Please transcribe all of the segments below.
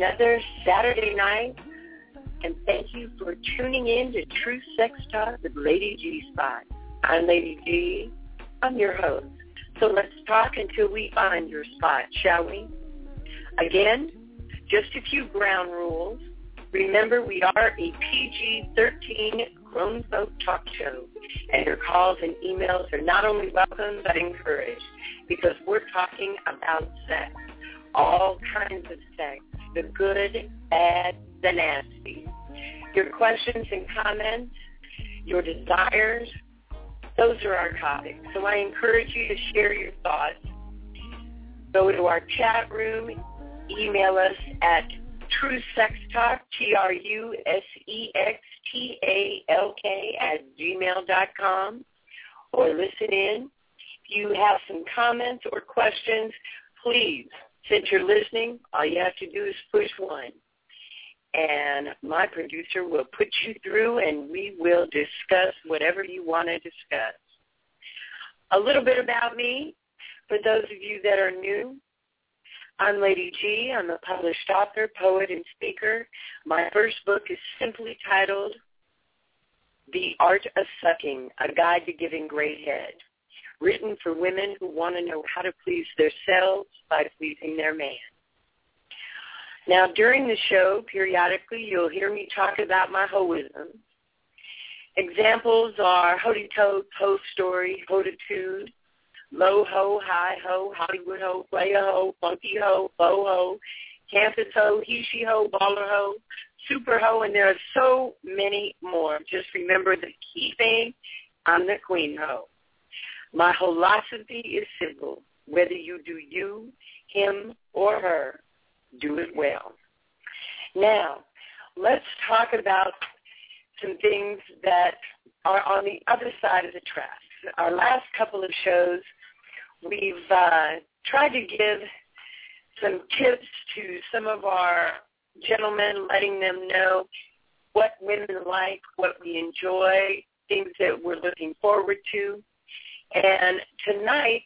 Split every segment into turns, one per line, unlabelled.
Another Saturday night, and thank you for tuning in to Tru Sex Talk with Lady G Spot. I'm Lady G. I'm your host. So let's talk until we find your spot, shall we? Again, just a few ground rules. Remember, we are a PG-13 grown folk talk show, and your calls and emails are not only welcome but encouraged because we're talking about sex all kinds of sex, the good, bad, the nasty. Your questions and comments, your desires, those are our topics. So I encourage you to share your thoughts. Go to our chat room, email us at Tru Sex Talk, T-R-U-S-E-X-T-A-L-K at gmail dot com, or listen in. If you have some comments or questions, please since you're listening, all you have to do is push one. And my producer will put you through and we will discuss whatever you want to discuss. A little bit about me, for those of you that are new. I'm Lady G. I'm a published author, poet, and speaker. My first book is simply titled The Art of Sucking, A Guide to Giving Great Head written for women who want to know how to please themselves by pleasing their man. Now, during the show, periodically, you'll hear me talk about my hoisms. Examples are hoity toad, ho story, hoditude, low ho, high ho, Hollywood ho, play a ho, funky ho, faux ho, campus ho, he, she ho, baller ho, super ho, and there are so many more. Just remember the key thing, I'm the queen ho. My philosophy is simple. Whether you do you, him, or her, do it well. Now, let's talk about some things that are on the other side of the tracks. Our last couple of shows, we've uh, tried to give some tips to some of our gentlemen, letting them know what women like, what we enjoy, things that we're looking forward to. And tonight,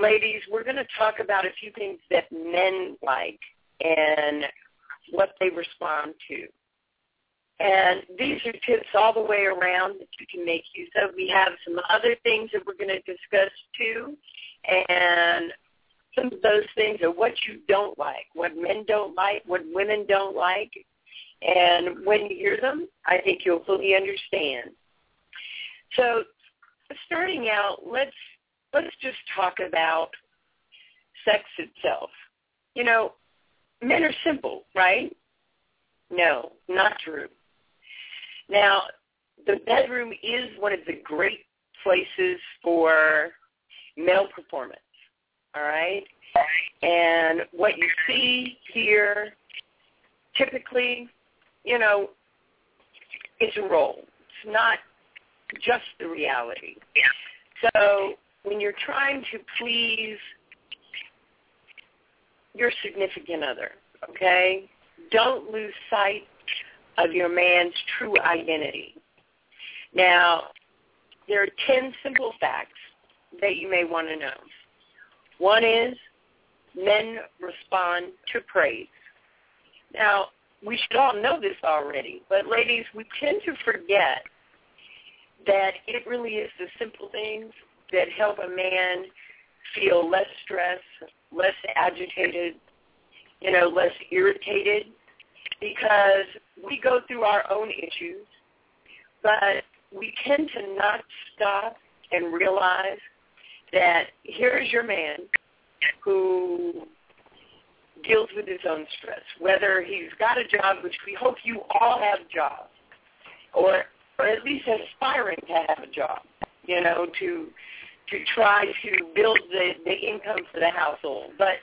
ladies, we're going to talk about a few things that men like and what they respond to. And these are tips all the way around that you can make use of. We have some other things that we're going to discuss too. And some of those things are what you don't like, what men don't like, what women don't like. And when you hear them, I think you'll fully understand. So starting out, let's let's just talk about sex itself. You know, men are simple, right? No, not true. Now, the bedroom is one of the great places for male performance. All right? And what you see here typically, you know, is a role. It's not just the reality. So when you're trying to please your significant other, okay, don't lose sight of your man's true identity. Now, there are 10 simple facts that you may want to know. One is men respond to praise. Now, we should all know this already, but ladies, we tend to forget that it really is the simple things that help a man feel less stress, less agitated, you know, less irritated because we go through our own issues, but we tend to not stop and realize that here's your man who deals with his own stress, whether he's got a job, which we hope you all have jobs, or, or at least aspiring to have a job, you know, to to try to build the, the income for the household. But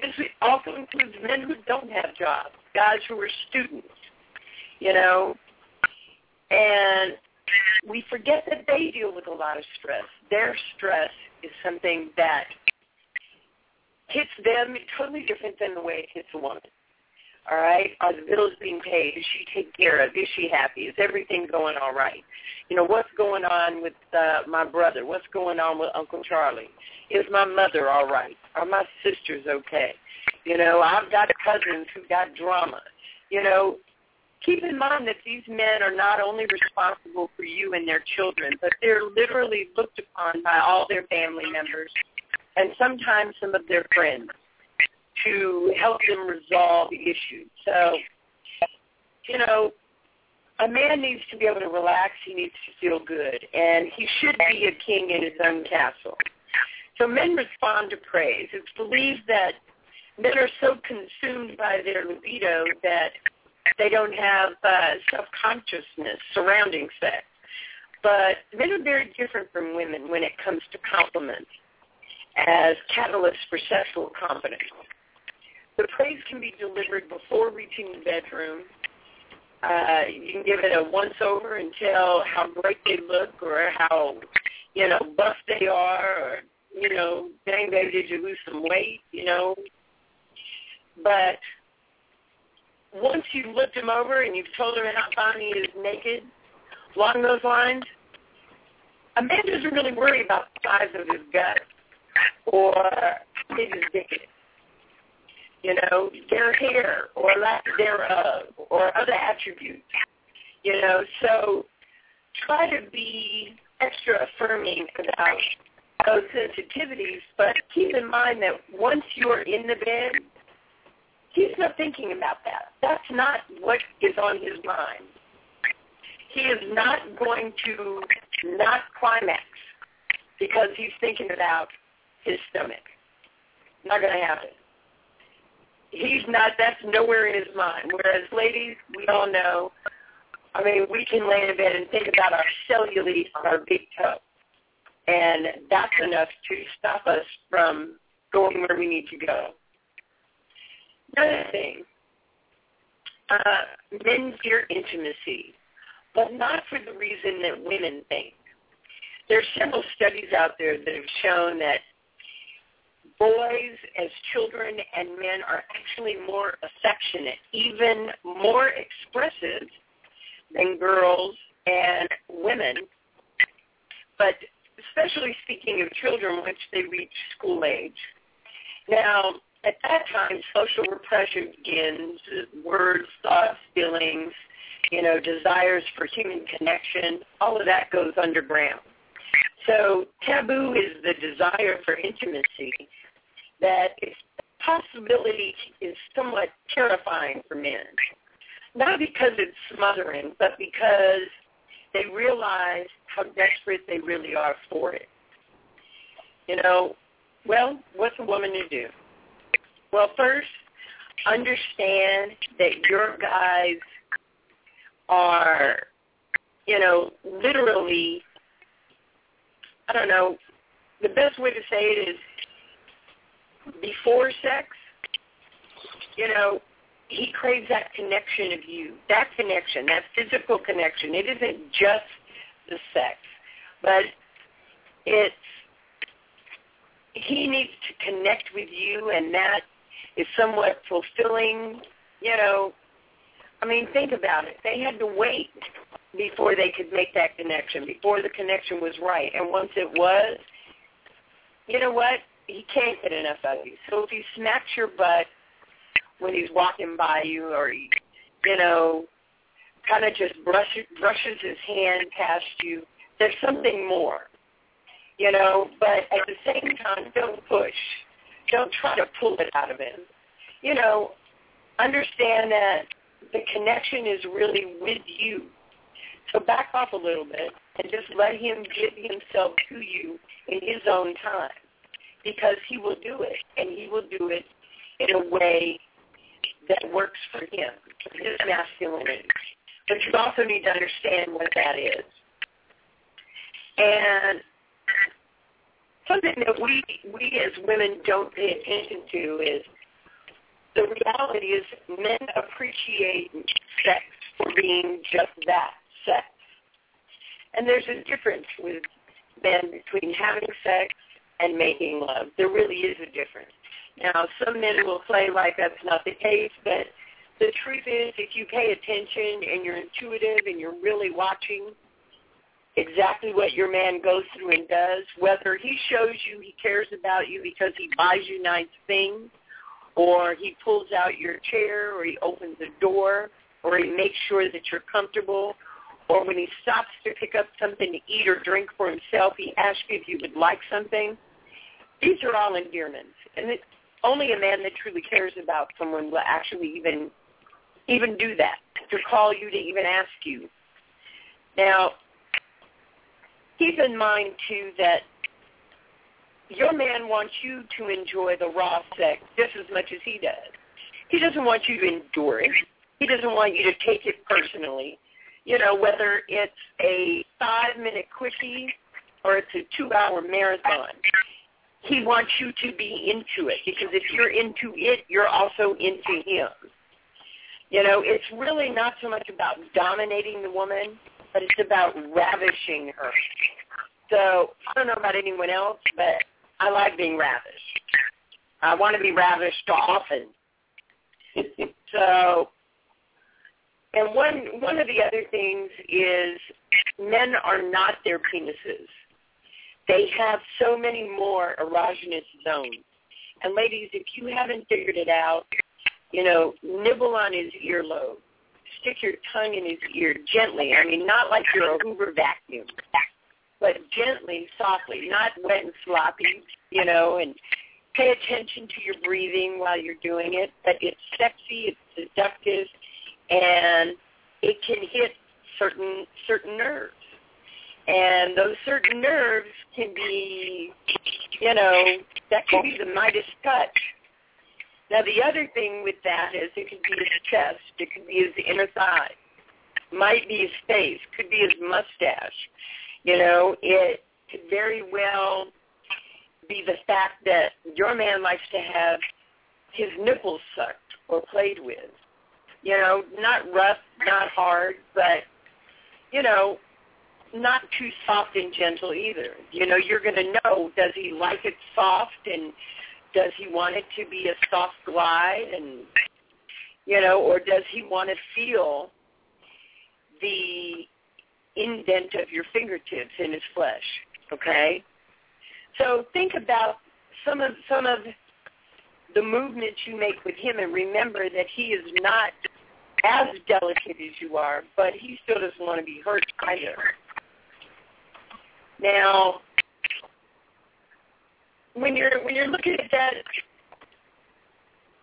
this also includes men who don't have jobs, guys who are students, you know, and we forget that they deal with a lot of stress. Their stress is something that hits them totally different than the way it hits a woman. All right? Are the bills being paid? Is she taken care of? Is she happy? Is everything going all right? You know, what's going on with uh, my brother? What's going on with Uncle Charlie? Is my mother all right? Are my sisters okay? You know, I've got cousins who got drama. You know, keep in mind that these men are not only responsible for you and their children, but they're literally looked upon by all their family members and sometimes some of their friends to help them resolve the issue. So, you know, a man needs to be able to relax. He needs to feel good. And he should be a king in his own castle. So men respond to praise. It's believed that men are so consumed by their libido that they don't have uh, self-consciousness surrounding sex. But men are very different from women when it comes to compliments as catalysts for sexual confidence. The praise can be delivered before reaching the bedroom. Uh, you can give it a once-over and tell how great they look or how, you know, buff they are or, you know, dang, baby, did you lose some weight, you know. But once you've looked him over and you've told him how fine he is naked, along those lines, a man doesn't really worry about the size of his gut or big his dick is. You know, their hair or lack thereof or other attributes. You know, so try to be extra affirming about those sensitivities, but keep in mind that once you're in the bed, he's not thinking about that. That's not what is on his mind. He is not going to not climax because he's thinking about his stomach. Not going to happen. He's not, that's nowhere in his mind. Whereas ladies, we all know, I mean, we can lay in bed and think about our cellulite on our big toe. And that's enough to stop us from going where we need to go. Another thing, uh, men fear intimacy, but not for the reason that women think. There are several studies out there that have shown that boys as children and men are actually more affectionate, even more expressive than girls and women. But especially speaking of children once they reach school age. Now, at that time, social repression begins, words, thoughts, feelings, you know, desires for human connection, all of that goes underground. So taboo is the desire for intimacy that its possibility is somewhat terrifying for men. Not because it's smothering, but because they realize how desperate they really are for it. You know, well, what's a woman to do? Well, first, understand that your guys are, you know, literally, I don't know, the best way to say it is before sex, you know, he craves that connection of you, that connection, that physical connection. It isn't just the sex, but it's he needs to connect with you, and that is somewhat fulfilling. You know, I mean, think about it. They had to wait before they could make that connection, before the connection was right, and once it was, you know what? He can't get enough of you. So if he smacks your butt when he's walking by you, or he, you know, kind of just brushes brushes his hand past you, there's something more. you know, but at the same time, don't push. Don't try to pull it out of him. You know, understand that the connection is really with you. So back off a little bit and just let him give himself to you in his own time because he will do it and he will do it in a way that works for him, his masculinity. But you also need to understand what that is. And something that we we as women don't pay attention to is the reality is men appreciate sex for being just that, sex. And there's a difference with men between having sex and making love. There really is a difference. Now, some men will play like that's not the case, but the truth is if you pay attention and you're intuitive and you're really watching exactly what your man goes through and does, whether he shows you he cares about you because he buys you nice things, or he pulls out your chair, or he opens the door, or he makes sure that you're comfortable, or when he stops to pick up something to eat or drink for himself, he asks you if you would like something. These are all endearments. And it, only a man that truly cares about someone will actually even even do that, to call you, to even ask you. Now, keep in mind, too, that your man wants you to enjoy the raw sex just as much as he does. He doesn't want you to endure it. He doesn't want you to take it personally. You know, whether it's a five-minute quickie or it's a two-hour marathon. He wants you to be into it because if you're into it, you're also into him. You know, it's really not so much about dominating the woman, but it's about ravishing her. So I don't know about anyone else, but I like being ravished. I want to be ravished often. so, and one one of the other things is men are not their penises. They have so many more erogenous zones. And ladies, if you haven't figured it out, you know, nibble on his earlobe. Stick your tongue in his ear gently. I mean, not like you're a Hoover vacuum, but gently, softly, not wet and sloppy, you know, and pay attention to your breathing while you're doing it. But it's sexy, it's seductive, and it can hit certain certain nerves. And those certain nerves can be, you know, that can be the Midas touch. Now the other thing with that is it could be his chest, it could be his inner thigh, might be his face, could be his mustache. You know, it could very well be the fact that your man likes to have his nipples sucked or played with. You know, not rough, not hard, but you know, not too soft and gentle either. You know, you're going to know does he like it soft and does he want it to be a soft glide and you know, or does he want to feel the indent of your fingertips in his flesh? Okay? So think about some of some of the movements you make with him and remember that he is not as delicate as you are, but he still doesn't want to be hurt either. Now, when you're when you're looking at that,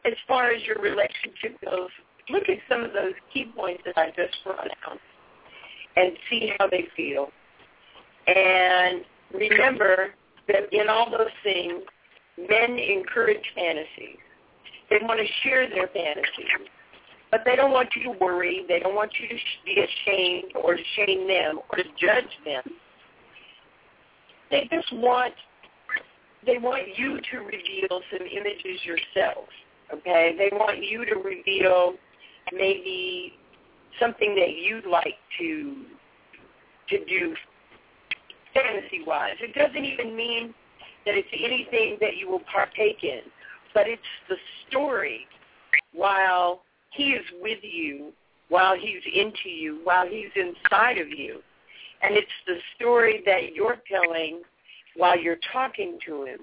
as far as your relationship goes, look at some of those key points that I just brought out, and see how they feel. And remember that in all those things, men encourage fantasies. They want to share their fantasies. But they don't want you to worry. They don't want you to be ashamed or to shame them or to judge them. They just want they want you to reveal some images yourself. Okay? They want you to reveal maybe something that you'd like to to do fantasy wise. It doesn't even mean that it's anything that you will partake in, but it's the story while he is with you, while he's into you, while he's inside of you. And it's the story that you're telling while you're talking to him.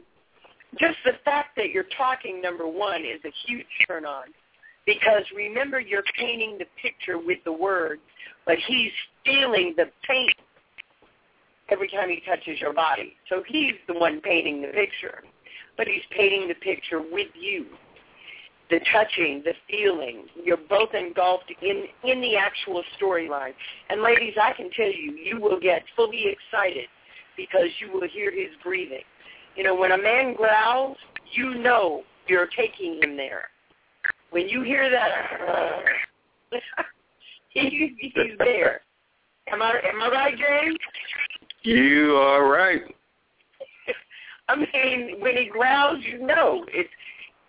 Just the fact that you're talking, number one, is a huge turn on. Because remember, you're painting the picture with the words, but he's feeling the paint. every time he touches your body. So he's the one painting the picture, but he's painting the picture with you. The touching, the feeling, you're both engulfed in, in the actual storyline. And ladies, I can tell you, you will get fully excited because you will hear his breathing. You know, when a man growls, you know you're taking him there. When you hear that, uh, he, he's there. Am I am I right, James?
You are right.
I mean, when he growls, you know it's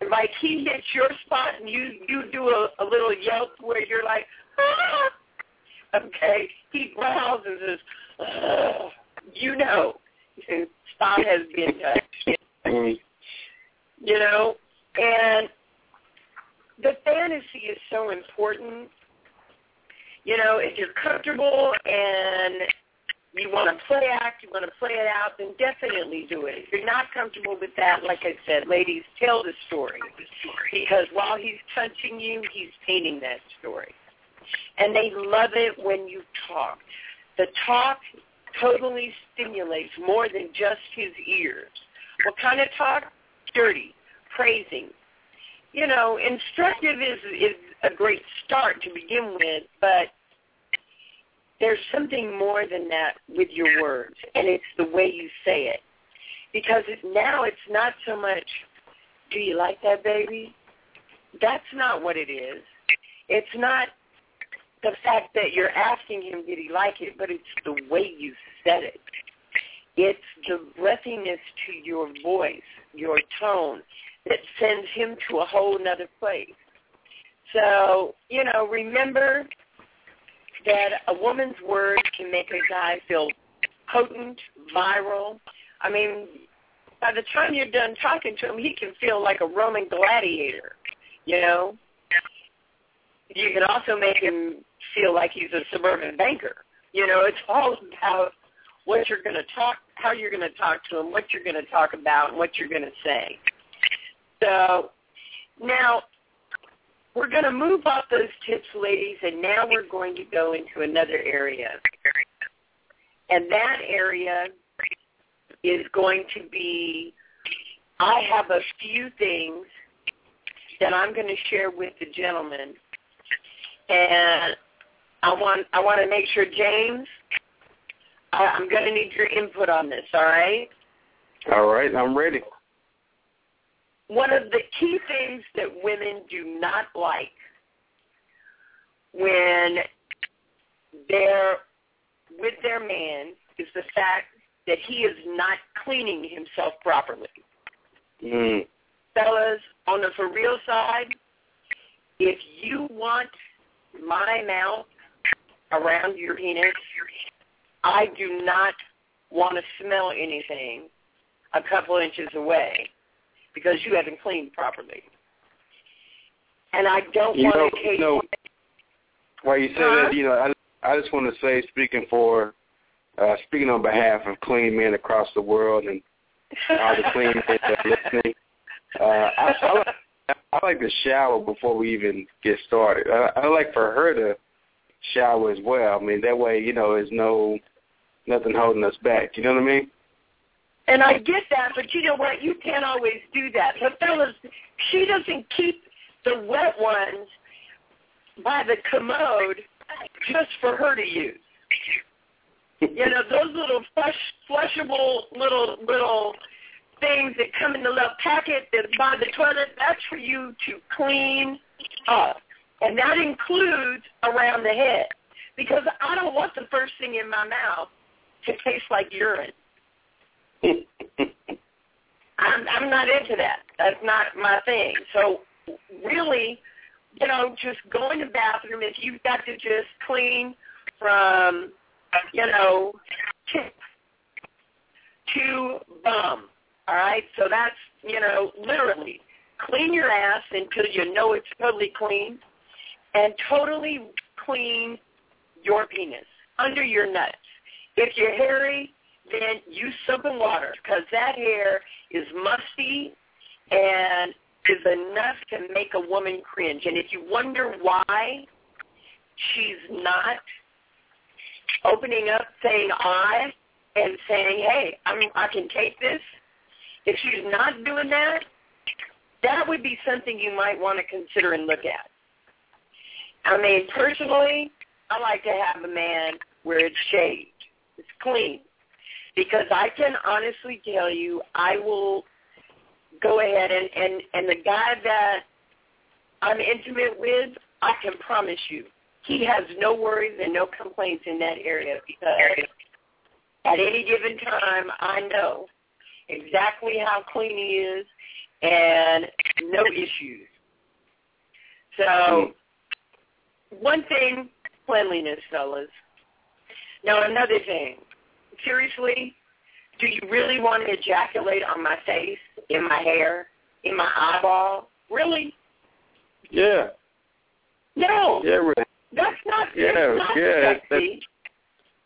like he hits your spot, and you you do a, a little yelp where you're like, ah! okay. He growls and says, ah! you know, spot has been touched. you know, and the fantasy is so important. You know, if you're comfortable and you want to play act, you want to play it out, then definitely do it. If you're not comfortable with that, like I said, ladies, tell the story. Because while he's touching you, he's painting that story. And they love it when you talk. The talk totally stimulates more than just his ears. What kind of talk? Dirty, praising. You know, instructive is is a great start to begin with, but there's something more than that with your words, and it's the way you say it. Because now it's not so much, do you like that baby? That's not what it is. It's not the fact that you're asking him did he like it, but it's the way you said it. It's the breathiness to your voice, your tone, that sends him to a whole nother place. So, you know, remember that a woman's words can make a guy feel potent, viral. I mean, by the time you're done talking to him, he can feel like a Roman gladiator, you know? You can also make him feel like he's a suburban banker. You know, it's all about what you're going to talk, how you're going to talk to him, what you're going to talk about, and what you're going to say. So now we're going to move off those tips, ladies, and now we're going to go into another area. And that area is going to be, I have a few things that I'm going to share with the gentleman. And I want I want to make sure, James, I, I'm going to need your input on this, all right?
All right, I'm ready
one of the key things that women do not like when they're with their man is the fact that he is not cleaning himself properly.
Mm.
Fellas, on the for real side, if you want my mouth around your penis, I do not want to smell anything a couple inches away because you haven't cleaned properly. And I don't
you
want
know,
to take.
You know, while you say
huh?
that, you know, I I just want to say, speaking for, uh, speaking on behalf of clean men across the world and all the clean men that are listening, uh, I, I, like, I like to shower before we even get started. I, I like for her to shower as well. I mean, that way, you know, there's no nothing holding us back. You know what I mean?
And I get that, but you know what? You can't always do that. But fellas, she doesn't keep the wet ones by the commode just for her to use. You know, those little flush, flushable little little things that come in the little packet that's by the toilet, that's for you to clean up. And that includes around the head. Because I don't want the first thing in my mouth to taste like urine. I'm I'm not into that. That's not my thing. So really, you know, just go in the bathroom if you've got to just clean from, you know, tip to bum. All right, so that's you know literally clean your ass until you know it's totally clean, and totally clean your penis under your nuts. If you're hairy, then use soap and water because that hair is musty and is enough to make a woman cringe. And if you wonder why she's not opening up saying I and saying, "Hey, I'm, I can take this." If she's not doing that, that would be something you might want to consider and look at. I mean, personally, I like to have a man where it's shaved, it's clean, because I can honestly tell you, I will go ahead and and and the guy that I'm intimate with, I can promise you, he has no worries and no complaints in that area because at any given time, I know exactly how clean he is and no issues. So, one thing, cleanliness, fellas. Now, another thing. Seriously, do you really want to ejaculate on my face, in my hair, in my eyeball? Really?
Yeah.
No.
Yeah, really.
That's not,
Yeah,
it's not
yeah,
sexy.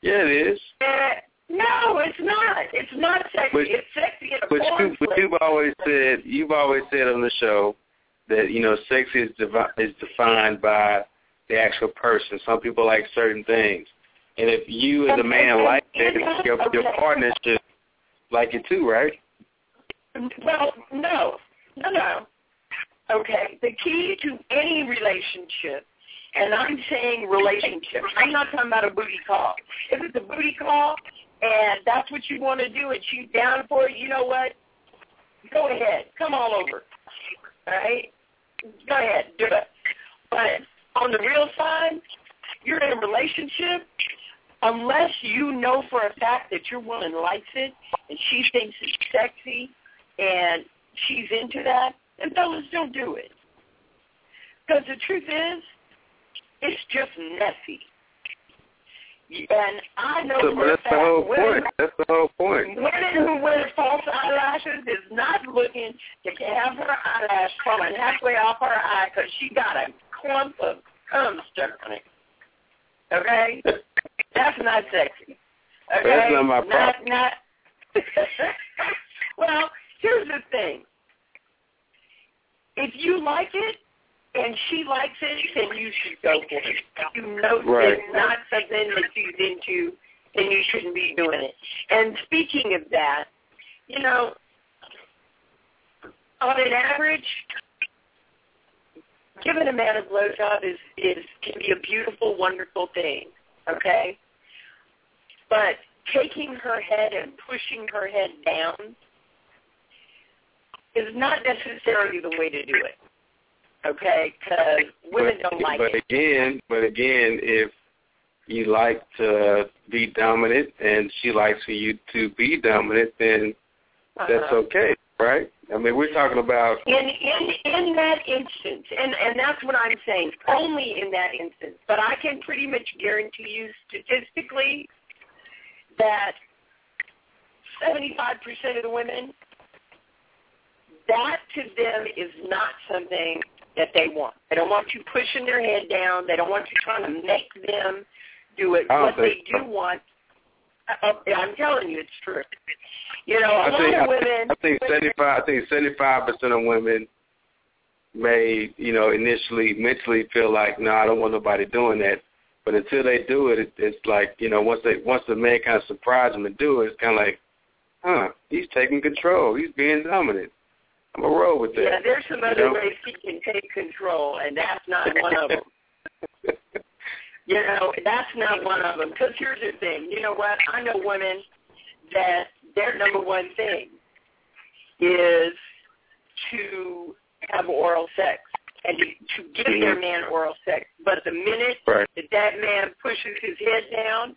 Yeah, it is.
Uh, no, it's not. It's not sexy.
But-
it's sexy in a
But you, but you've always said you've always said on the show that you know sex is devi- is defined by the actual person. Some people like certain things, and if you as a man like that, your your partner should like it too, right?
Well, no, no, no. Okay, the key to any relationship, and I'm saying relationship. I'm not talking about a booty call. If it's a booty call and that's what you want to do and she's down for it, you know what? Go ahead, come all over. All right, go ahead, do it. But on the real side, you're in a relationship. Unless you know for a fact that your woman likes it and she thinks it's sexy and she's into that, then fellas don't do it. Because the truth is, it's just messy. And I know
So,
for
but
a
that's the whole
women,
point. That's the whole point.
women who wear false eyelashes is not looking to have her eyelash falling halfway off her eye because she got a clump of cum stuck on it. Okay? That's not sexy. Okay?
That's not my
Not, not well, here's the thing. If you like it and she likes it, then you should go for it. If you know
Right.
it's not something that she's into, then you shouldn't be doing it. And speaking of that, you know, on an average, giving a man a blowjob is is can be a beautiful, wonderful thing. Okay, but taking her head and pushing her head down is not necessarily the way to do it. Okay, because women
but,
don't like
but
it.
again, but again, if you like to be dominant and she likes for you to be dominant, then that's
Uh-huh.
okay, right? I mean, we're talking about
In in in that instance, and and that's what I'm saying. Only in that instance, but I can pretty much guarantee you statistically that 75% of the women, that to them is not something that they want. They don't want you pushing their head down. They don't want you trying to make them do it. What they do want, uh, I'm telling you, it's true. You know, a
I think
of women.
I think seventy five I think seventy five percent of women may, you know, initially mentally feel like, no, I don't want nobody doing that. But until they do it, it it's like, you know, once they once the man kind of surprise them to do it, it's kind of like, huh, he's taking control. He's being dominant. I'm gonna roll with that.
Yeah, there's some
you
other
know?
ways he can take control, and that's not one of them. You know, that's not one of them. Because here's the thing. You know what? I know women that their number one thing is to have oral sex and to, to give mm-hmm. their man oral sex. But the minute
Right.
that that man pushes his head down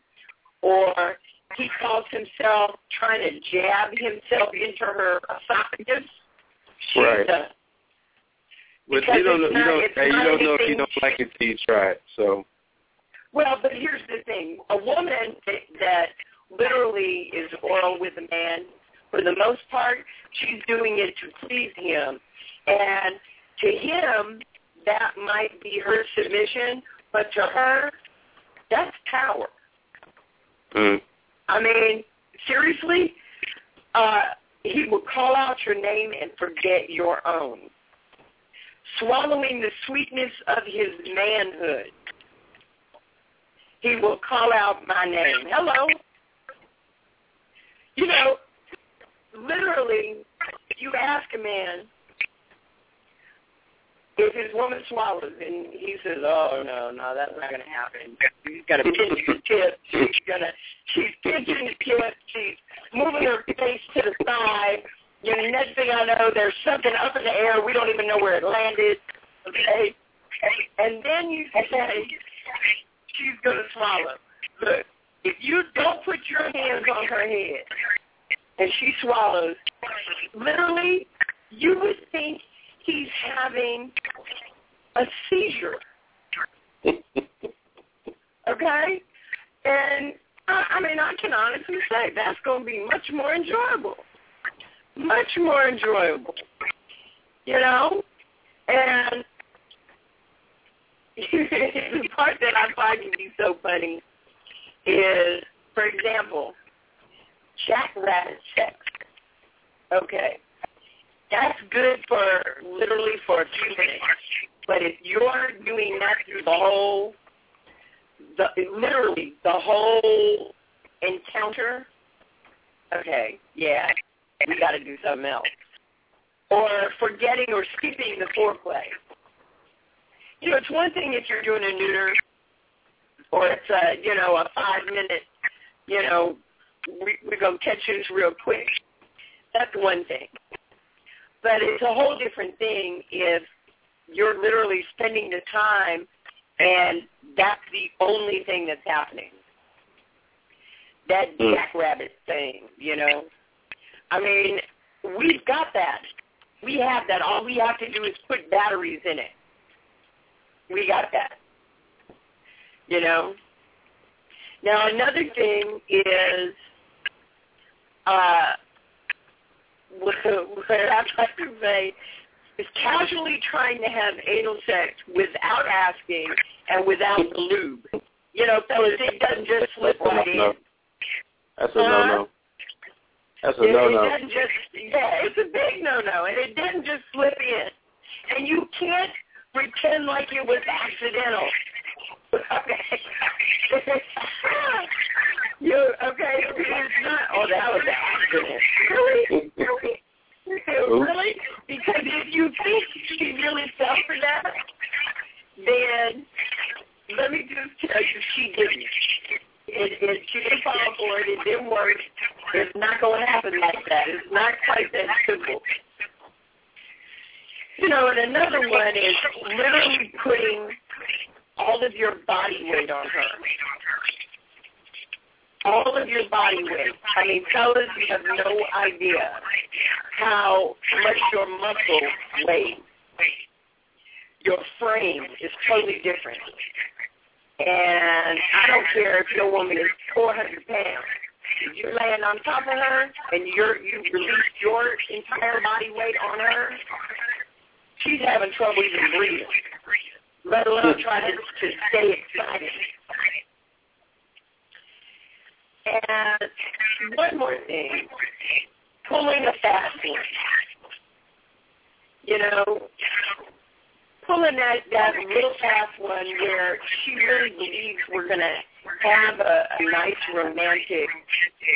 or he calls himself trying to jab himself into her esophagus, she's
Right.
done.
But
Because
you don't know you don't you don't know if you don't like it till you try it. So
Well, but here's the thing: a woman that, literally is oral with a man, for the most part, she's doing it to please him, and to him, that might be her submission, but to her, that's power.
mm,
I mean, seriously, uh, he will call out your name and forget your own, swallowing the sweetness of his manhood. He will call out my name. Hello. you know, literally, you ask a man if his woman swallows and he says, "Oh no, no, that's not going to happen," he's going to pinch his tip. She's going to, she's pinching his tip. She's moving her face to the side. You know, next thing I know, there's something up in the air. We don't even know where it landed. Okay, and then you say she's going to swallow. Look, if you don't put your hands on her head and she swallows, literally, you would think he's having a seizure. okay? And I, I mean, I can honestly say that's going to be much more enjoyable. Much more enjoyable. You know? And the part that I find to be so funny is, for example, jackrabbit sex. Okay that's good for literally for a few minutes. But if you're doing that through the whole, the literally the whole encounter, okay, yeah, we got to do something else. Or forgetting or skipping the foreplay. You know, it's one thing if you're doing a neuter, or it's a you know a five minute, you know, we we go catch this real quick. That's one thing. But it's a whole different thing if you're literally spending the time and that's the only thing that's happening. That mm. jackrabbit thing, you know. I mean, we've got that. We have that. All we have to do is put batteries in it. We got that. You know. Now another thing is uh what, what I'd like to say is casually trying to have anal sex without asking and without the lube. You know, fellas, it doesn't just slip right in.
That's a no-no. That's a no-no.
It doesn't just, yeah, it's a big no-no, and it doesn't just slip in. And you can't pretend like it was accidental. Okay. you okay? It's not. Oh, that was an accident. Really? Really? really? Because if you think she really fell for that, then let me just tell you, she didn't. It, it, she didn't fall for it. It didn't work. It's not going to happen like that. It's not quite that simple. You know, and another one is literally putting all of your body weight on her. All of your body weight. I mean, fellas, you have no idea how much your muscle weight, your frame is totally different. And I don't care if your woman is 400 pounds. You're laying on top of her and you're you release your entire body weight on her, she's having trouble even breathing let alone try to, to stay excited. And one more thing, pulling a fast one. You know, pulling that, that little fast one where she really believes we're going to have a, a nice romantic,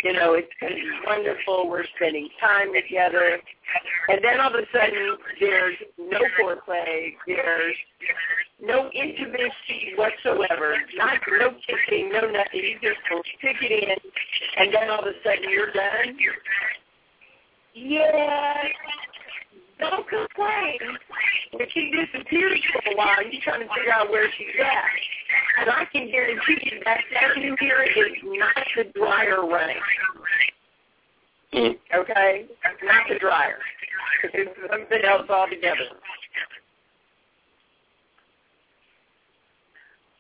you know, it's going to be wonderful. We're spending time together. And then all of a sudden, there's no foreplay. There's no intimacy whatsoever. Not no kissing, no nothing. You just stick it in, and then all of a sudden you're done. Yeah, don't complain. When she disappears for a while, you're trying to figure out where she's at. And I can guarantee you that you hear is not the dryer running. Okay? Not the dryer. It's something else altogether.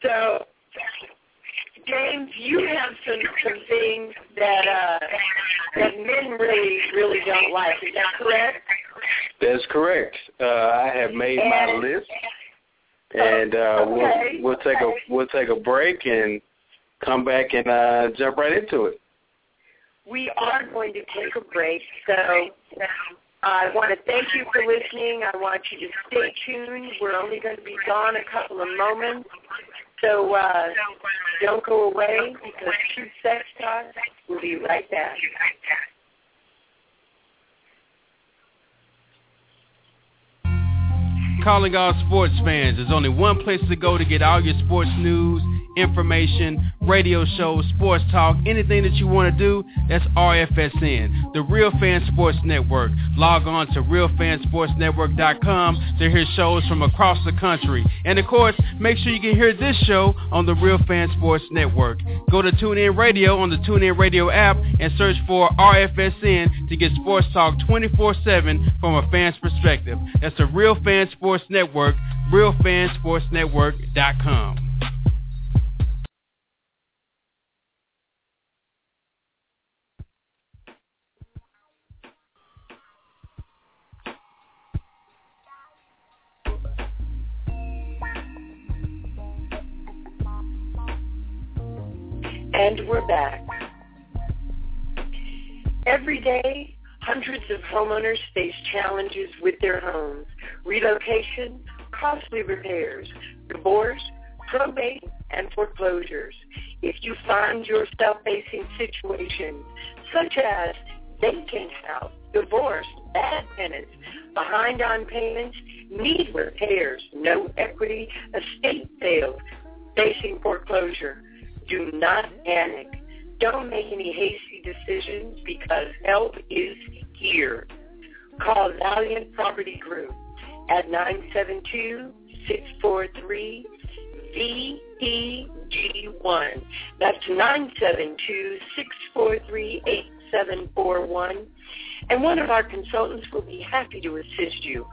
So, James, you have some some things that uh, that men really really don't like. Is that correct?
That's correct. Uh, I have made and, my list, and uh,
okay.
we'll we'll take a we'll take a break and come back and uh, jump right into it.
We are going to take a break, so I want to thank you for listening. I want you to stay tuned. We're only going to be gone a couple of moments. So uh, don't go away because Truth Sex Talk will be right back.
Calling all sports fans. There's only one place to go to get all your sports news information, radio shows, sports talk, anything that you want to do, that's RFSN, the Real Fan Sports Network. Log on to realfansportsnetwork.com to hear shows from across the country. And of course, make sure you can hear this show on the Real Fan Sports Network. Go to TuneIn Radio on the TuneIn Radio app and search for RFSN to get sports talk 24-7 from a fan's perspective. That's the Real Fan Sports Network, realfansportsnetwork.com.
And we're back. Every day, hundreds of homeowners face challenges with their homes. Relocation, costly repairs, divorce, probate, and foreclosures. If you find yourself facing situations such as vacant house, divorce, bad tenants, behind on payments, need repairs, no equity, estate sales, facing foreclosure, do not panic. Don't make any hasty decisions because help is here. Call Valiant Property Group at 972-643-VEG1. That's 972-643-8741. And one of our consultants will be happy to assist you.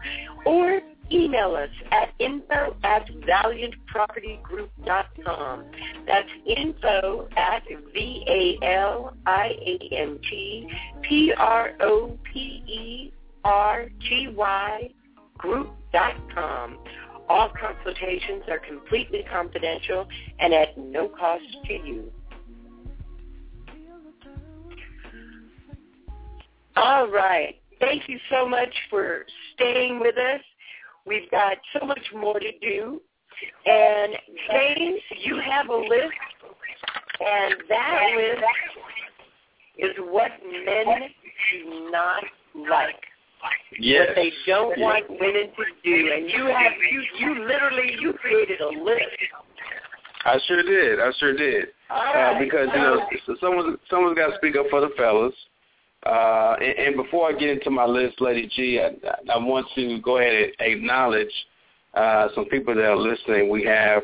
Or email us at info at valiantpropertygroup.com. That's info at V-A-L-I-A-N-T-P-R-O-P-E-R-T-Y group.com. All consultations are completely confidential and at no cost to you. All right. Thank you so much for staying with us. We've got so much more to do. And James, you have a list, and that list is what men do not like.
Yes.
What they don't want women to do. And you have you you literally you created a list.
I sure did. I sure did. Uh, because you know, so someone someone's got to speak up for the fellas. Uh, and, and before I get into my list, Lady G, I, I want to go ahead and acknowledge uh, some people that are listening. We have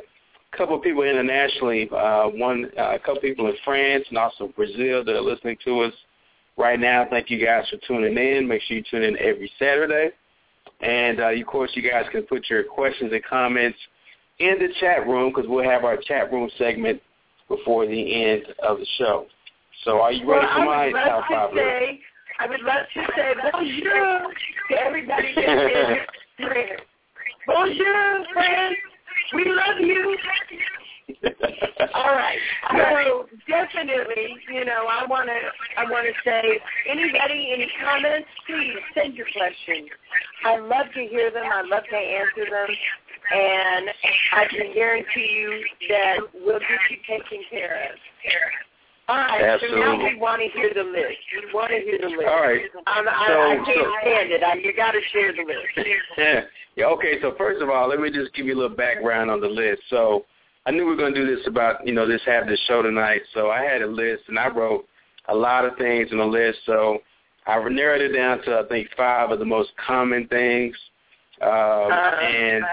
a couple of people internationally, uh, one uh, a couple people in France and also Brazil that are listening to us right now. Thank you guys for tuning in. Make sure you tune in every Saturday. And, uh, of course, you guys can put your questions and comments in the chat room because we'll have our chat room segment before the end of the show. So are you ready
well,
for my
I would love
top
to
five list?
say, I would love to say bonjour to everybody that's in France. Bonjour, France. We love you. All right. So definitely, you know, I want to, I want to say, anybody, any comments, please send your questions. I love to hear them. I love to answer them, and I can guarantee you that we'll get you taken care of. All right. So now
Absolutely.
we want to hear the list. We want to hear the list.
All right.
Um, I,
So-
I can't
so-
stand it. I, you got to share the list.
yeah. yeah. Okay. So first of all, let me just give you a little background on the list. So I knew we were going to do this about you know this have this show tonight. So I had a list and I wrote a lot of things in the list. So I narrowed it down to I think five of the most common things. Um,
Uh,
and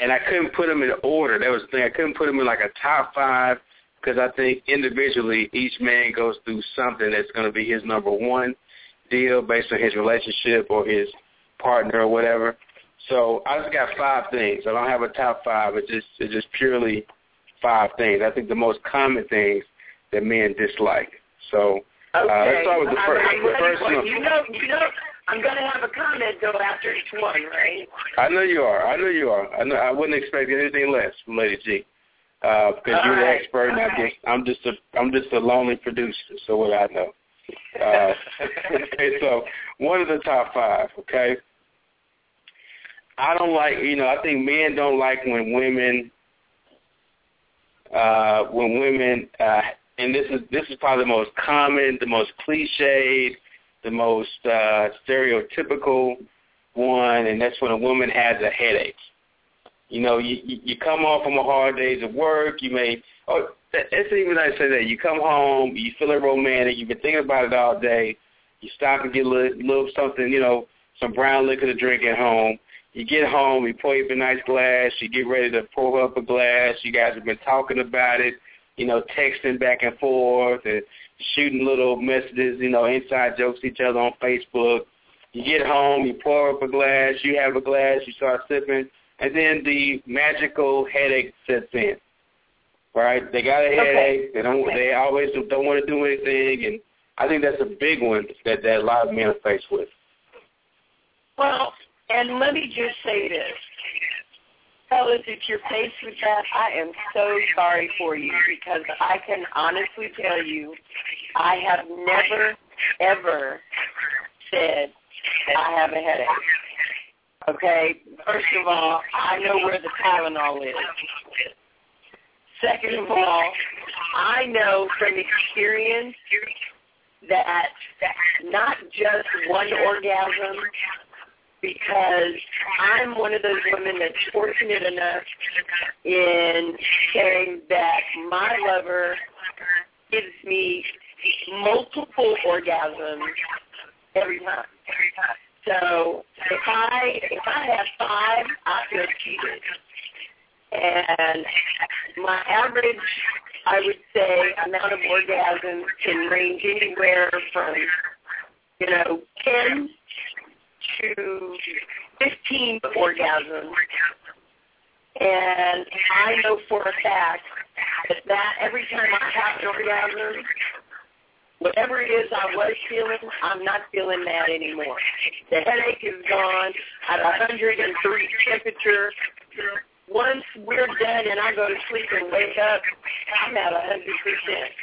and I couldn't put them in order. That was the thing. I couldn't put them in like a top five because I think individually each man goes through something that's going to be his number one deal based on his relationship or his partner or whatever. So I just got five things. I don't have a top five. It's just it's just purely five things. I think the most common things that men dislike. So
Okay.
uh, let's start with the first.
I'm
The first one.
You know, you know, I'm going to have a comment though after each one, right?
I know you are. I know you are. I know. I wouldn't expect anything less from Lady G. Uh, because you're the
right.
expert, and I'm just, I'm just a, I'm just a lonely producer. So what I know. Uh, okay, so one of the top five. Okay. I don't like, you know, I think men don't like when women uh, when women, uh, and this is this is probably the most common, the most cliched, the most uh, stereotypical one, and that's when a woman has a headache. You know, you you come home from a hard days of work. You may, oh, it's even I say that you come home, you feeling romantic. You've been thinking about it all day. You stop and get a little, little something, you know, some brown liquor to drink at home. You get home, you pour you a nice glass. You get ready to pour up a glass. You guys have been talking about it, you know, texting back and forth and shooting little messages, you know, inside jokes to each other on Facebook. You get home, you pour up a glass, you have a glass, you start sipping, and then the magical headache sets in. Right? They got a headache.
Okay.
They don't. They always don't want to do anything, and I think that's a big one that that a lot of men are faced with.
Well, and let me just say this. Fellas, if you're faced with that, I am so sorry for you because I can honestly tell you I have never, ever said that I have a headache. Okay? First of all, I know where the Tylenol is. Second of all, I know from experience that not just one orgasm because I'm one of those women that's fortunate enough in saying that my lover gives me multiple orgasms every time. So if I if I have five, I feel cheated. And my average, I would say, amount of orgasms can range anywhere from, you know, 10 to 15 orgasms. And I know for a fact that, that every time I have an orgasm, whatever it is I was feeling, I'm not feeling that anymore. The headache is gone at 103 temperature. Once we're done and I go to sleep and wake up, I'm at 100%.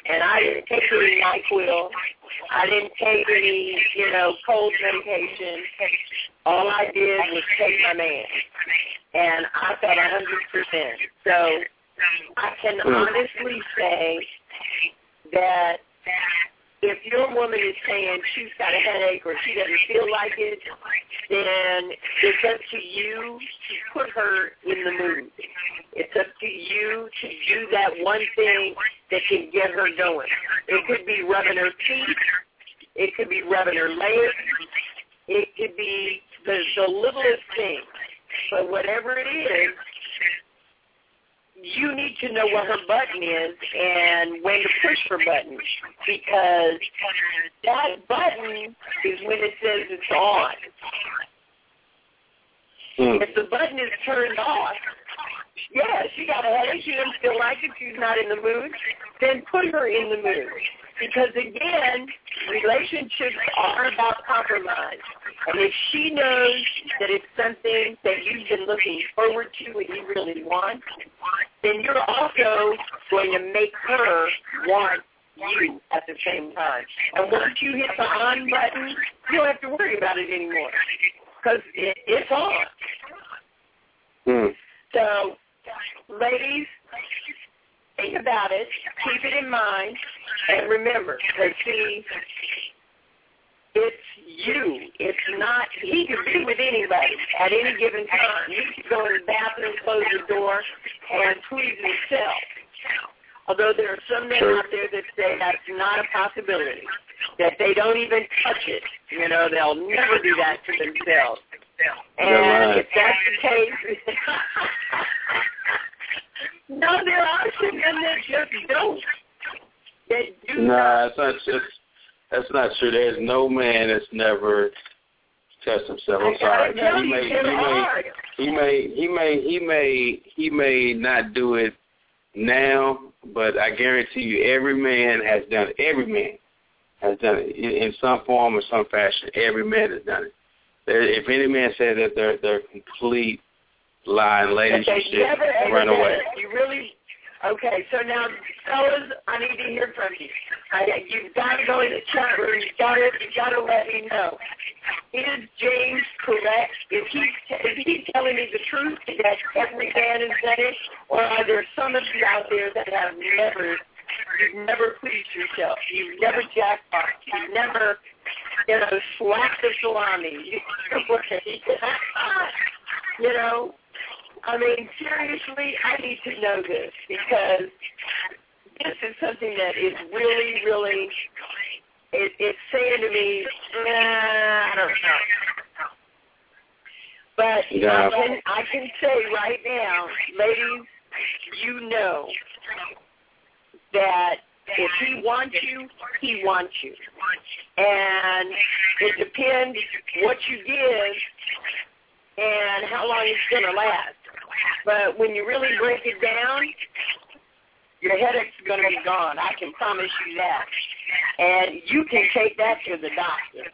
And I didn't take any NyQuil. I didn't take any, you know, cold medication. All I did was take my man. And I felt 100%. So I can hmm. honestly say that if your woman is saying she's got a headache or she doesn't feel like it, then it's up to you to put her in the mood. It's up to you to do that one thing that can get her going. It could be rubbing her feet. It could be rubbing her legs. It could be the, the littlest thing. But whatever it is, you need to know what her button is and when to push her button because that button is when it says it's on.
Mm.
If the button is turned off, yeah, she got a headache, she doesn't feel like it, she's not in the mood, then put her in the mood. Because again, relationships are about compromise. And if she knows that it's something that you've been looking forward to and you really want, then you're also going to make her want you at the same time. And once you hit the on button, you don't have to worry about it anymore because it, it's on.
Mm.
So, ladies, think about it, keep it in mind, and remember, see, it's you. It's not, he can be with anybody at any given time. You can go in the bathroom, close the door, and please himself. Although there are some men out there that say that's not a possibility, that they don't even touch it. You know, they'll never do that to themselves. And if that's the case, no, there are some men that just don't. That do
Nah,
not.
that's not that's, that's not true. There's no man that's never touched himself. I'm sorry. He may he may he may he may he may he may not do it now, but I guarantee you every man has done it. Every man has done it in, in some form or some fashion. Every man has done it. If any man says that they're they're complete and ladies
That
you
they never
should
ever
run away.
You really, Okay, so now, fellas, I need to hear from you. I, you've got to go in the chat room. You've got to, you've got to let me know. Is James correct? Is he, is he telling me the truth that every man done it, or are there some of you out there that have never, you've never pleased yourself, you've never jackpot, you've never, you know, slapped the salami, you know, I mean, seriously, I need to know this because this is something that is really, really, it, it's saying to me, nah, I don't know. But
Yeah.
I can I can say right now, ladies, you know that if he wants you, he wants you. And it depends what you give and how long it's going to last. But when you really break it down, your headache's going to be gone. I can promise you that. And you can take that to the doctor.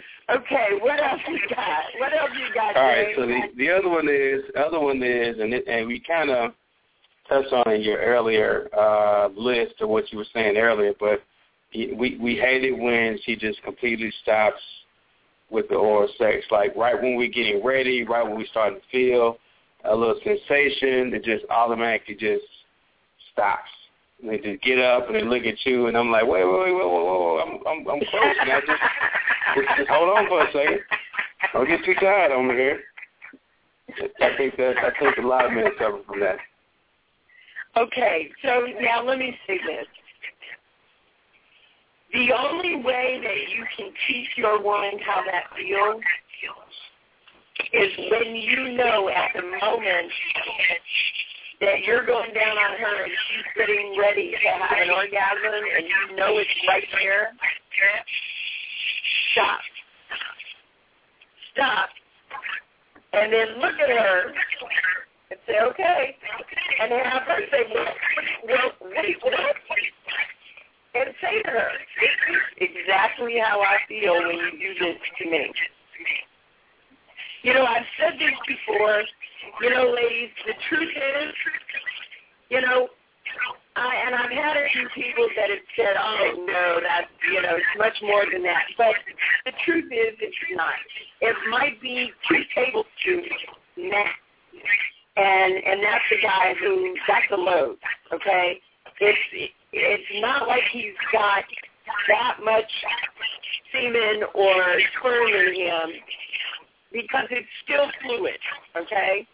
Okay, what else you got? What else you got,
All right, so the the other one is other one is, and it, and we kind of touched on in your earlier uh, list of what you were saying earlier, but we we hate it when she just completely stops with the oral sex. Like right when we're getting ready, right when we start to feel a little sensation, it just automatically just stops. And they just get up and they look at you, and I'm like, wait, wait, wait, wait, wait, wait, I'm I'm I'm close now. Just, just, just hold on for a second. Don't get too tired me here. I think that I think a lot of men suffer from that.
Okay, so now let me say this. The only way that you can teach your woman how that feels is when you know at the moment that you're going down on her and she's getting ready to have an orgasm and you know it's right there. Stop. Stop. And then look at her and say, okay. And have her say, well, well wait, what? And say to her, this is exactly how I feel when you do this to me. You know, I've said this before. You know, ladies, the truth is, you know, I, and I've had a few people that have said, oh, no, that's, you know, it's much more than that. But the truth is, it's not. It might be two tablespoons max. And, and that's the guy who, that's a load, okay? It's, it's not like he's got that much semen or sperm in him because it's still fluid, okay?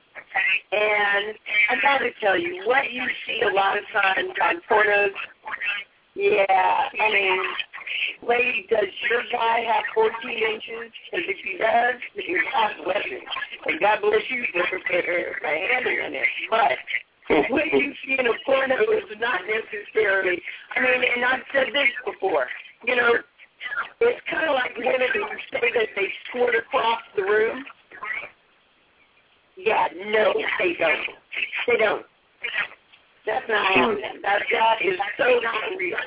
And I gotta tell you, what you see a lot of times on pornos, yeah, I mean, lady, does your guy have 14 inches? Because if he does, then God bless him. And God bless you for, for, for in it. But what you see in a porno is not necessarily, I mean, and I've said this before, you know, it's kind of like women who say that they squirt across the room. Yeah, no, they don't. They don't. That's not happening. That, that is so not real.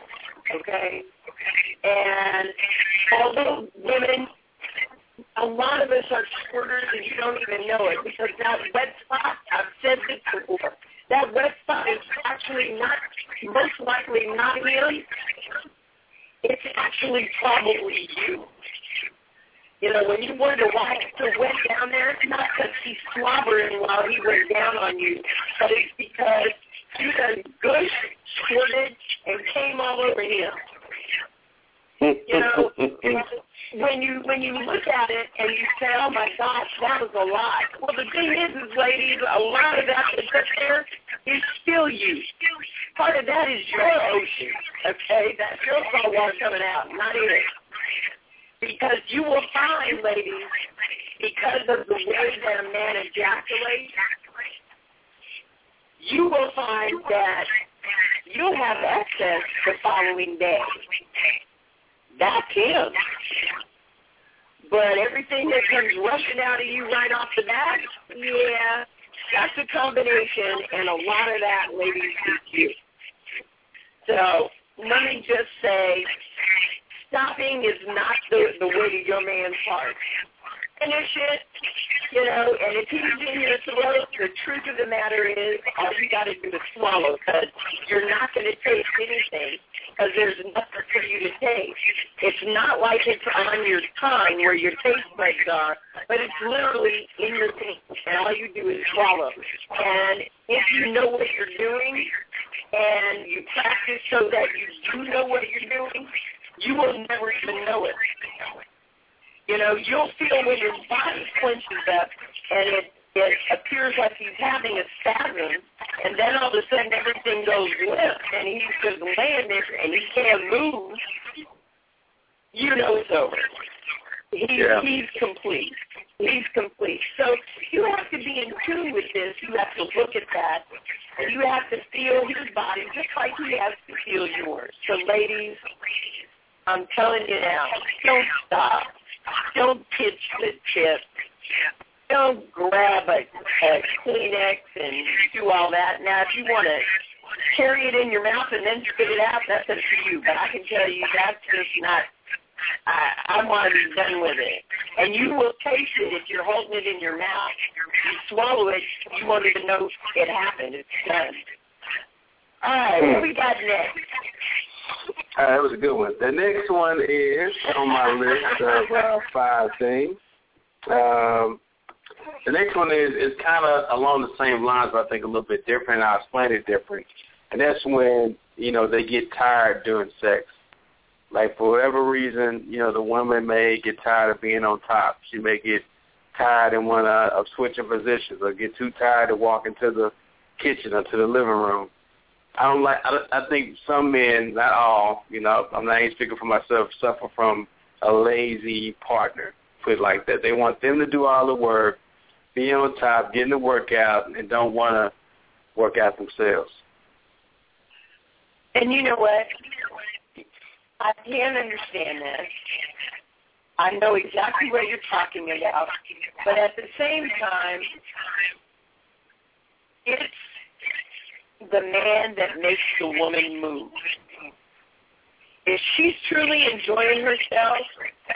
Okay? And although women, a lot of us are squirters and you don't even know it because that wet spot, I've said this before, that spot is actually not, most likely not him. It's actually probably you. You know, when you wonder why so wet down there, it's not because he's slobbering while he went down on you, but it's because you done gush, squirted, and came all over him. You know, when you when you look at it and you say, "Oh my gosh, that was a lot." Well, the thing is, is ladies, a lot of that that's up there is still you. Part of that is your ocean. Okay, that's your salt water coming out, not it. Because you will find, ladies, because of the way that a man ejaculates, you will find that you'll have access the following day. That's him. But everything that comes rushing out of you right off the bat, yeah, that's a combination, and a lot of that, ladies, is you. So let me just say, stopping is not the, the way to your man's heart. Finish it, You know, and if he's in your throat, the truth of the matter is, all you got to do is swallow, because you're not going to taste anything, because there's nothing for you to taste. It's not like it's on your tongue where your taste buds are, but it's literally in your teeth, and all you do is swallow. And if you know what you're doing, and you practice so that you do know what you're doing, you will never even know it. You know, you'll feel when your body clenches up and it it appears like he's having a spasm, and then all of a sudden everything goes limp, and he's just laying there and he can't move. You know it's over. He's
Yeah.
he's complete. He's complete. So you have to be in tune with this. You have to look at that. And you have to feel his body just like he has to feel yours. So ladies, I'm telling you now, don't stop. Don't pitch the tip. Don't grab a, a Kleenex and do all that. Now, if you want to carry it in your mouth and then spit it out, that's up to you. But I can tell you that's just not. I, I want to be done with it. And you will taste it if you're holding it in your mouth. You swallow it, you won't even know it happened. It's done. All right, what we got next?
Uh, that was a good one. The next one is on my list of uh, five things. Um, the next one is is kind of along the same lines, but I think a little bit different. I'll explain it different. And that's when you know they get tired during sex. Like for whatever reason, you know the woman may get tired of being on top. She may get tired and want to of switching positions, or get too tired to walk into the kitchen or to the living room. I don't like. I, I think some men, not all, you know, I'm not even speaking for myself, suffer from a lazy partner. Put it like that. They want them to do all the work, be on top, getting the workout, and don't want to work out themselves.
And you know what? I can understand that. I know exactly what you're talking about. But at the same time, it's the man that makes the woman move. If she's truly enjoying herself,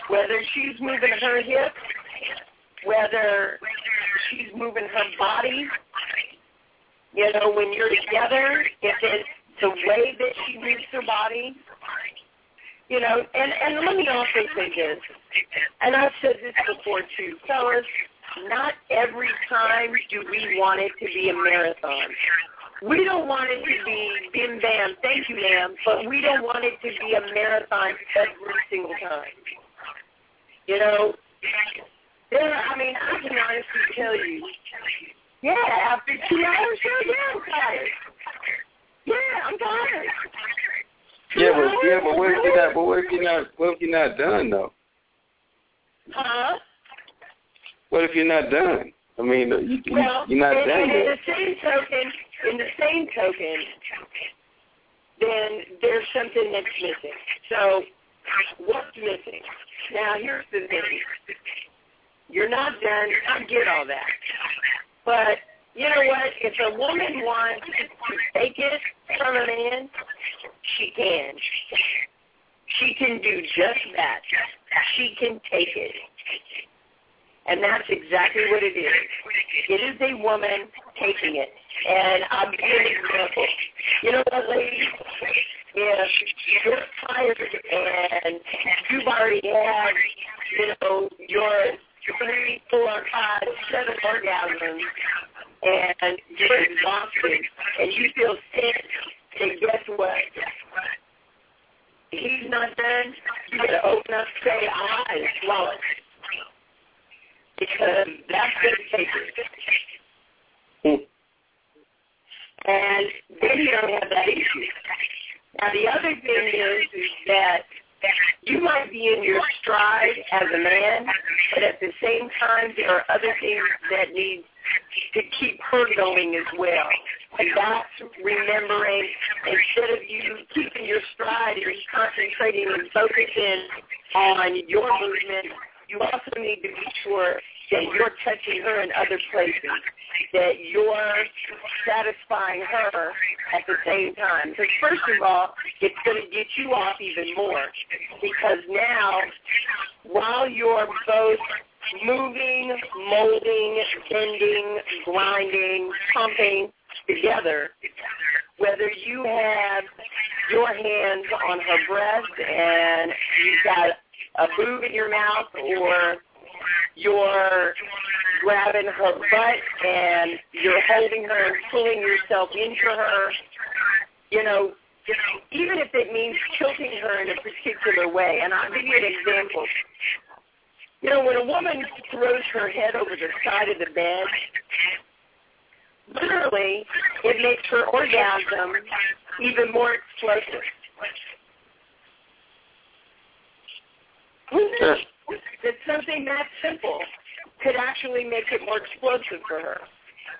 whether she's moving her hips, whether she's moving her body, you know, when you're together, if it's the way that she moves her body, you know, and, and let me also say this, and I've said this before too, fellas, not every time do we want it to be a marathon. We don't want it to be bim bam, thank you ma'am, but we don't want it to be a marathon every single time. You know, there, I mean, I can honestly tell you, yeah, after two hours, yeah, yeah, I'm tired. Yeah, I'm tired. Two
Yeah, but
hours?
yeah, but what if you're not? But what if you're not? What if you're not done though?
Huh?
What if you're not done? I mean, you, you,
Well,
you're not
and,
done
and in the same token, in the same token, then there's something that's missing. So, what's missing? Now, here's the thing. You're not done. I get all that. But, you know what? If a woman wants to take it from a man, she can. She can do just that. She can take it. And that's exactly what it is. It is a woman taking it. And I'll give you an example. You know what, ladies? If you're tired and you've already had, you know, your three, four, five, seven orgasms, and you're exhausted, and you feel sick, then guess what? He's not done. You gotta open up, say, eyes, swallow because that's going to take it. And then you don't have that issue. Now the other thing is, is that you might be in your stride as a man, but at the same time there are other things that need to keep her going as well. And that's remembering instead of you keeping your stride, you're concentrating and focusing on your movement you also need to be sure that you're touching her in other places, that you're satisfying her at the same time. Because first of all, it's going to get you off even more. Because now, while you're both moving, molding, bending, grinding, pumping together, whether you have your hands on her breast and you've got a boob in your mouth or you're grabbing her butt and you're holding her and pulling yourself into her, you know, even if it means tilting her in a particular way. And I'll give you an example. You know, when a woman throws her head over the side of the bed, literally, it makes her orgasm even more explosive. Something that simple could actually make it more explosive for her?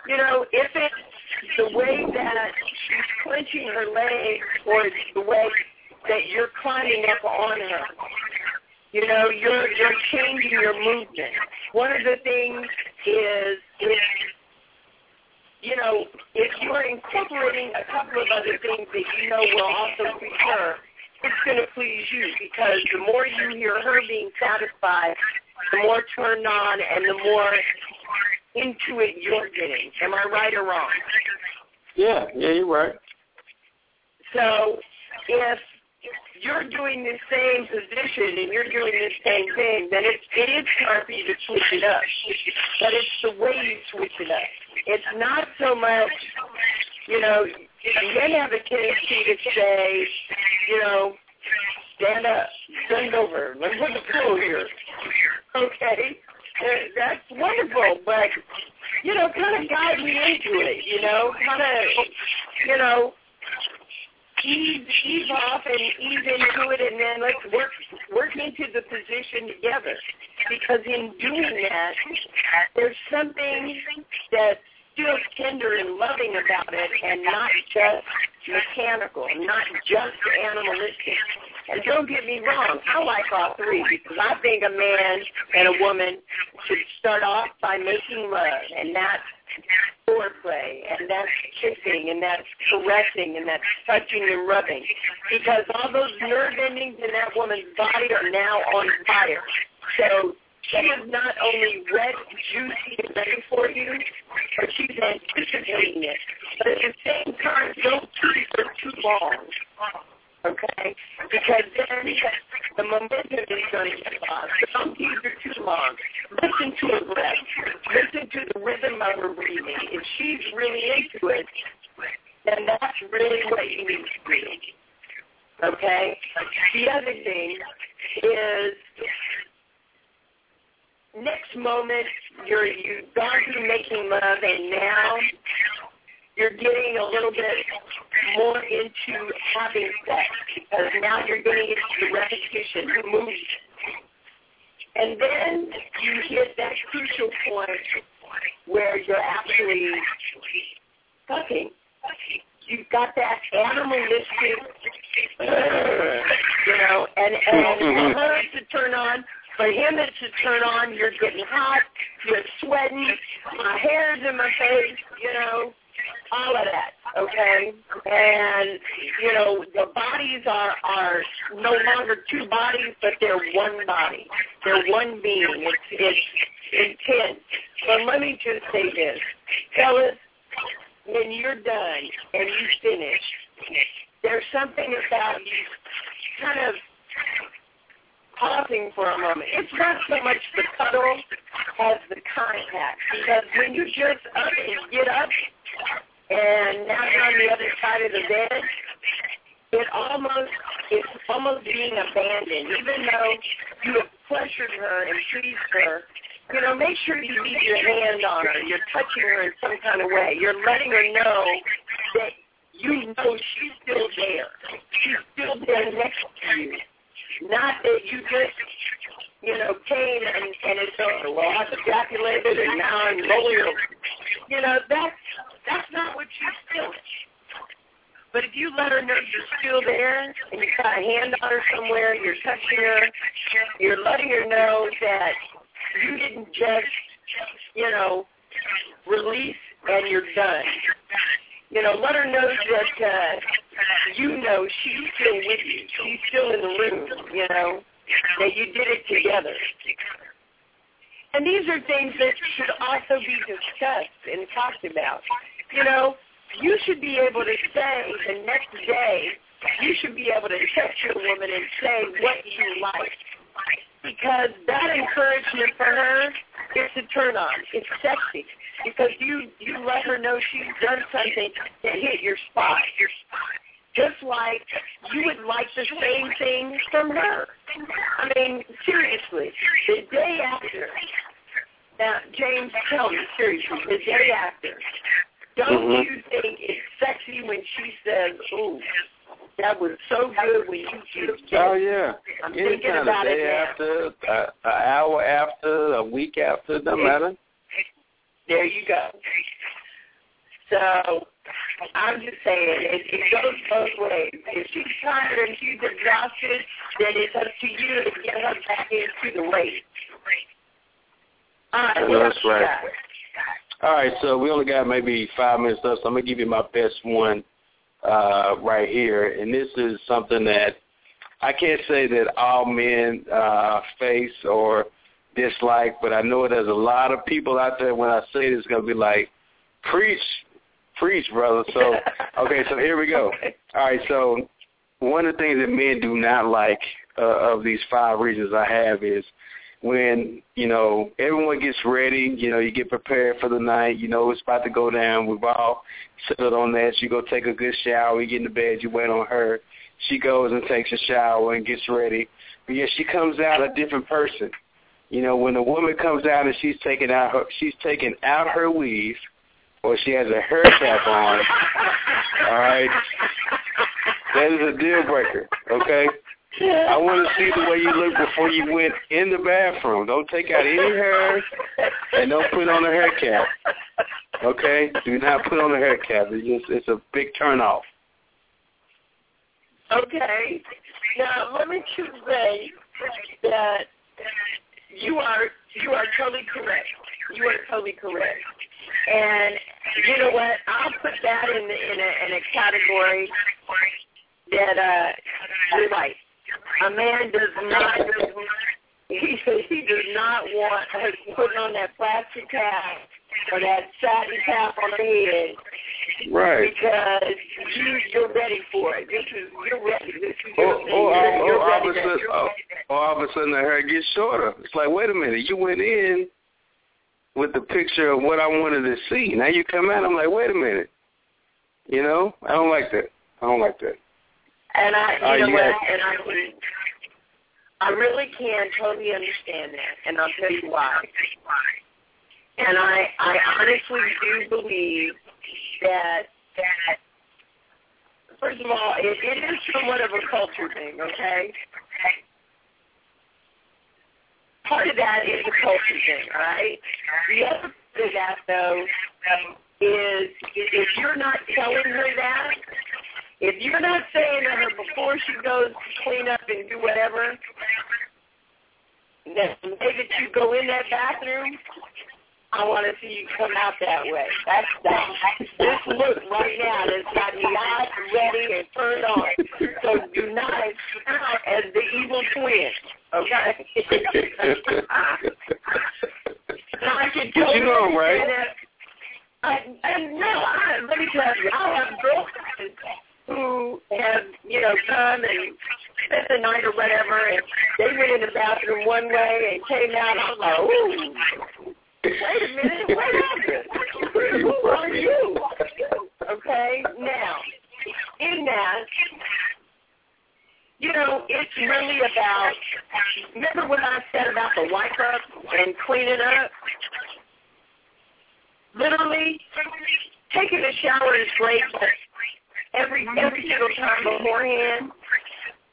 You know, if it's the way that she's clenching her legs or the way that you're climbing up on her, you know, you're you're changing your movement. One of the things is if you know, if you're incorporating a couple of other things that you know will also her, it's going to please you because the more you hear her being satisfied, the more turned on and the more into it you're getting. Am I right or wrong?
Yeah, yeah, you're right.
So if you're doing the same position and you're doing the same thing, then it's, it is time for you to switch it up. But it's the way you switch it up. It's not so much, you know, men have a tendency to say, you know, stand up, bend over, let's put the pillow here. Okay? That's wonderful, but, you know, kind of guide me into it, you know, kind of, you know, ease ease off and ease into it, and then let's work work into the position together. Because in doing that, there's something that's still tender and loving about it, and not just mechanical, not just animalistic. And don't get me wrong, I like all three because I think a man and a woman should start off by making love, and that's foreplay, and that's kissing, and that's caressing, and that's touching and rubbing. Because all those nerve endings in that woman's body are now on fire. So she is not only wet, juicy, and ready for you, but she's anticipating it. But at the same time, don't keep her too long. Okay? Because then the momentum is going to get lost. Don't keep her too long. Listen to her breath. Listen to the rhythm of her breathing. If she's really into it, then that's really what you need to do. Okay? The other thing is next moment you're you've gone through making love and now you're getting a little bit more into having sex because now you're getting into the repetition, the movement. And then you hit that crucial point where you're actually fucking. You've got that animalistic, you know, and and for her to turn on, for him it's to turn on. You're getting hot, you're sweating, my hair's in my face, you know, all of that, okay? And you know, the bodies are are no longer two bodies, but they're one body. They're one being. It's it's intense. But let me just say this, fellas, when you're done and you finish, there's something about you kind of pausing for a moment. It's not so much the cuddle as the contact. Because when you just up and get up and now you're on the other side of the bed, it almost it's almost being abandoned. Even though you have pleasured her and pleased her, you know, make sure you leave your hand on her. You're touching her in some kind of way. You're letting her know that you know she's still there. She's still there next to you. Not that you just, you know, came and, and it's over. Well, I've ejaculated and now I'm over. You know, that's, that's not what she's doing. But if you let her know you're still there and you've got a hand on her somewhere, you're touching her, you're letting her know that you didn't just, you know, release and you're done. You know, let her know that uh, you know she's still with you. She's still in the room, you know, that you did it together. And these are things that should also be discussed and talked about. You know, you should be able to say the next day, you should be able to text your woman and say what you like. Because that encouragement for her is a turn on. It's sexy. Because you you let her know she's done something that hit your spot. Your spot. Just like you would like the same thing from her. I mean, seriously, the day after. Now, James, tell me seriously, the day after. Don't
Mhm.
you think it's sexy when she says, "Ooh, that was so good when you did
Oh yeah.
I'm thinking
Anytime, a
about it
day after, a, a hour after, a week after, doesn't matter.
There you go. So I'm just saying, it, it goes both ways. If she's tired and she's exhausted, then it's up to you to get her back into the race. All right, what
That's right. All right, so we only got maybe five minutes left, so I'm gonna give you my best one uh, right here, and this is something that I can't say that all men uh, face or dislike, but I know there's a lot of people out there. When I say this, gonna be like, preach, preach, brother. So, okay, so here we go. All right, so one of the things that men do not like uh, of these five reasons I have is when you know everyone gets ready, you know you get prepared for the night, you know it's about to go down. We've all settled on that. You go take a good shower, you get into bed, you wait on her. She goes and takes a shower and gets ready. But yeah, she comes out a different person. You know, when a woman comes out and she's taking out her she's taking out her weave or she has a hair cap on, all right, that is a deal breaker, okay? I want to see the way you look before you went in the bathroom. Don't take out any hair and don't put on a hair cap. Okay? Do not put on a hair cap. It's just it's a big turn off.
Okay. Now let me just say that you are you are totally correct. You are totally correct. And you know what? I'll put that in the, in a in a category that uh you're right. A man does not he he does not want her putting on that plastic cap or that satin cap on her head
Right.
because you you're ready for it. This is you're ready. This is your
or,
thing.
or,
You're- you're
or, all
ready
of a sudden, or all of a sudden the hair gets shorter. It's like, wait a minute, you went in with the picture of what I wanted to see. Now you come out, I'm like, wait a minute. You know, I don't like that. I don't like that.
And I, you
Oh,
know
you
what?
got-
And I I really can totally understand that, and I'll tell you why. And I, I honestly do believe that that first of all, it, it is somewhat of a culture thing, okay? Part of that is a culture thing, right? The other part of that, though, is if you're not telling her that, if you're not saying to her before she goes to clean up and do whatever, that the day that you go in that bathroom, I want to see you come out that way. That's that. This look right now has got me eyes ready and turned on. So do not out as the evil twin, okay? I can
But you know, right?
understand that. I, I, no, I, let me tell you, I have girlfriends who have, you know, come and spent the night or whatever, and they went in the bathroom one way and came out. I was like, ooh, wait a minute, what happened? Who are you? Okay, now, in that, you know, it's really about, remember what I said about the wipe up and cleaning up? Literally, taking a shower is great, but every every single time beforehand,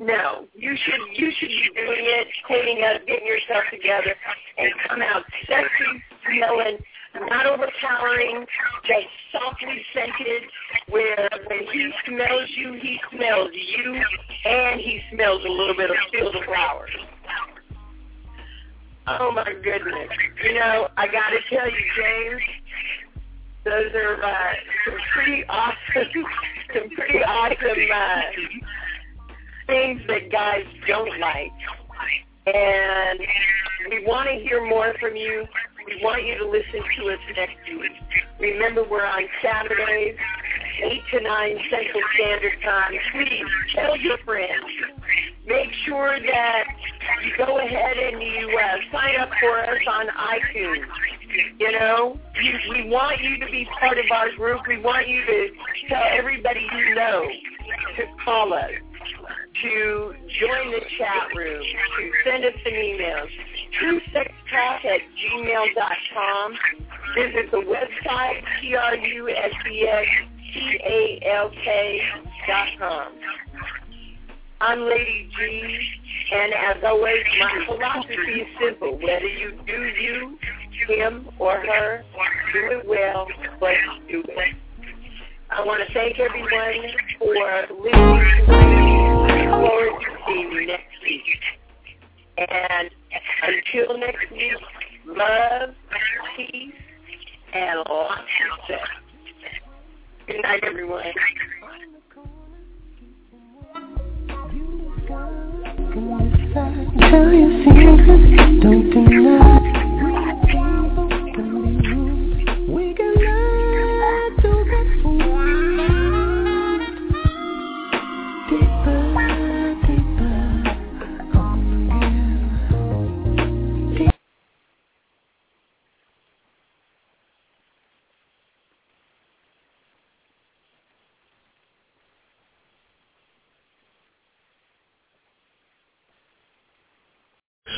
no. You should you should be doing it, cleaning up, getting yourself together, and come out sexy, smelling, not overpowering, just softly scented. Where when he smells you, he smells you, and he smells a little bit of field of flowers. Oh my goodness! You know, I got to tell you, James, those are uh, some pretty awesome, some pretty awesome uh, things that guys don't like. And we want to hear more from you. We want you to listen to us next week. Remember, we're on Saturdays, 8 to 9 Central Standard Time. Please tell your friends. Make sure that you go ahead and you uh, sign up for us on iTunes. You know, we want you to be part of our group. We want you to tell everybody you know to call us, to join the chat room, to send us an email. TruSexTalk at gmail.com. Visit the website, T-R-U-S-E-X-T-A-L-K dot com. I'm Lady G, and as always, my philosophy is simple. Whether you do you, him or her, do it well, but do it. I want to thank everyone for listening tonight. Look forward to seeing you next week. And until next week, love, peace, and lots of sex. Good night, everyone.
Tell your don't deny.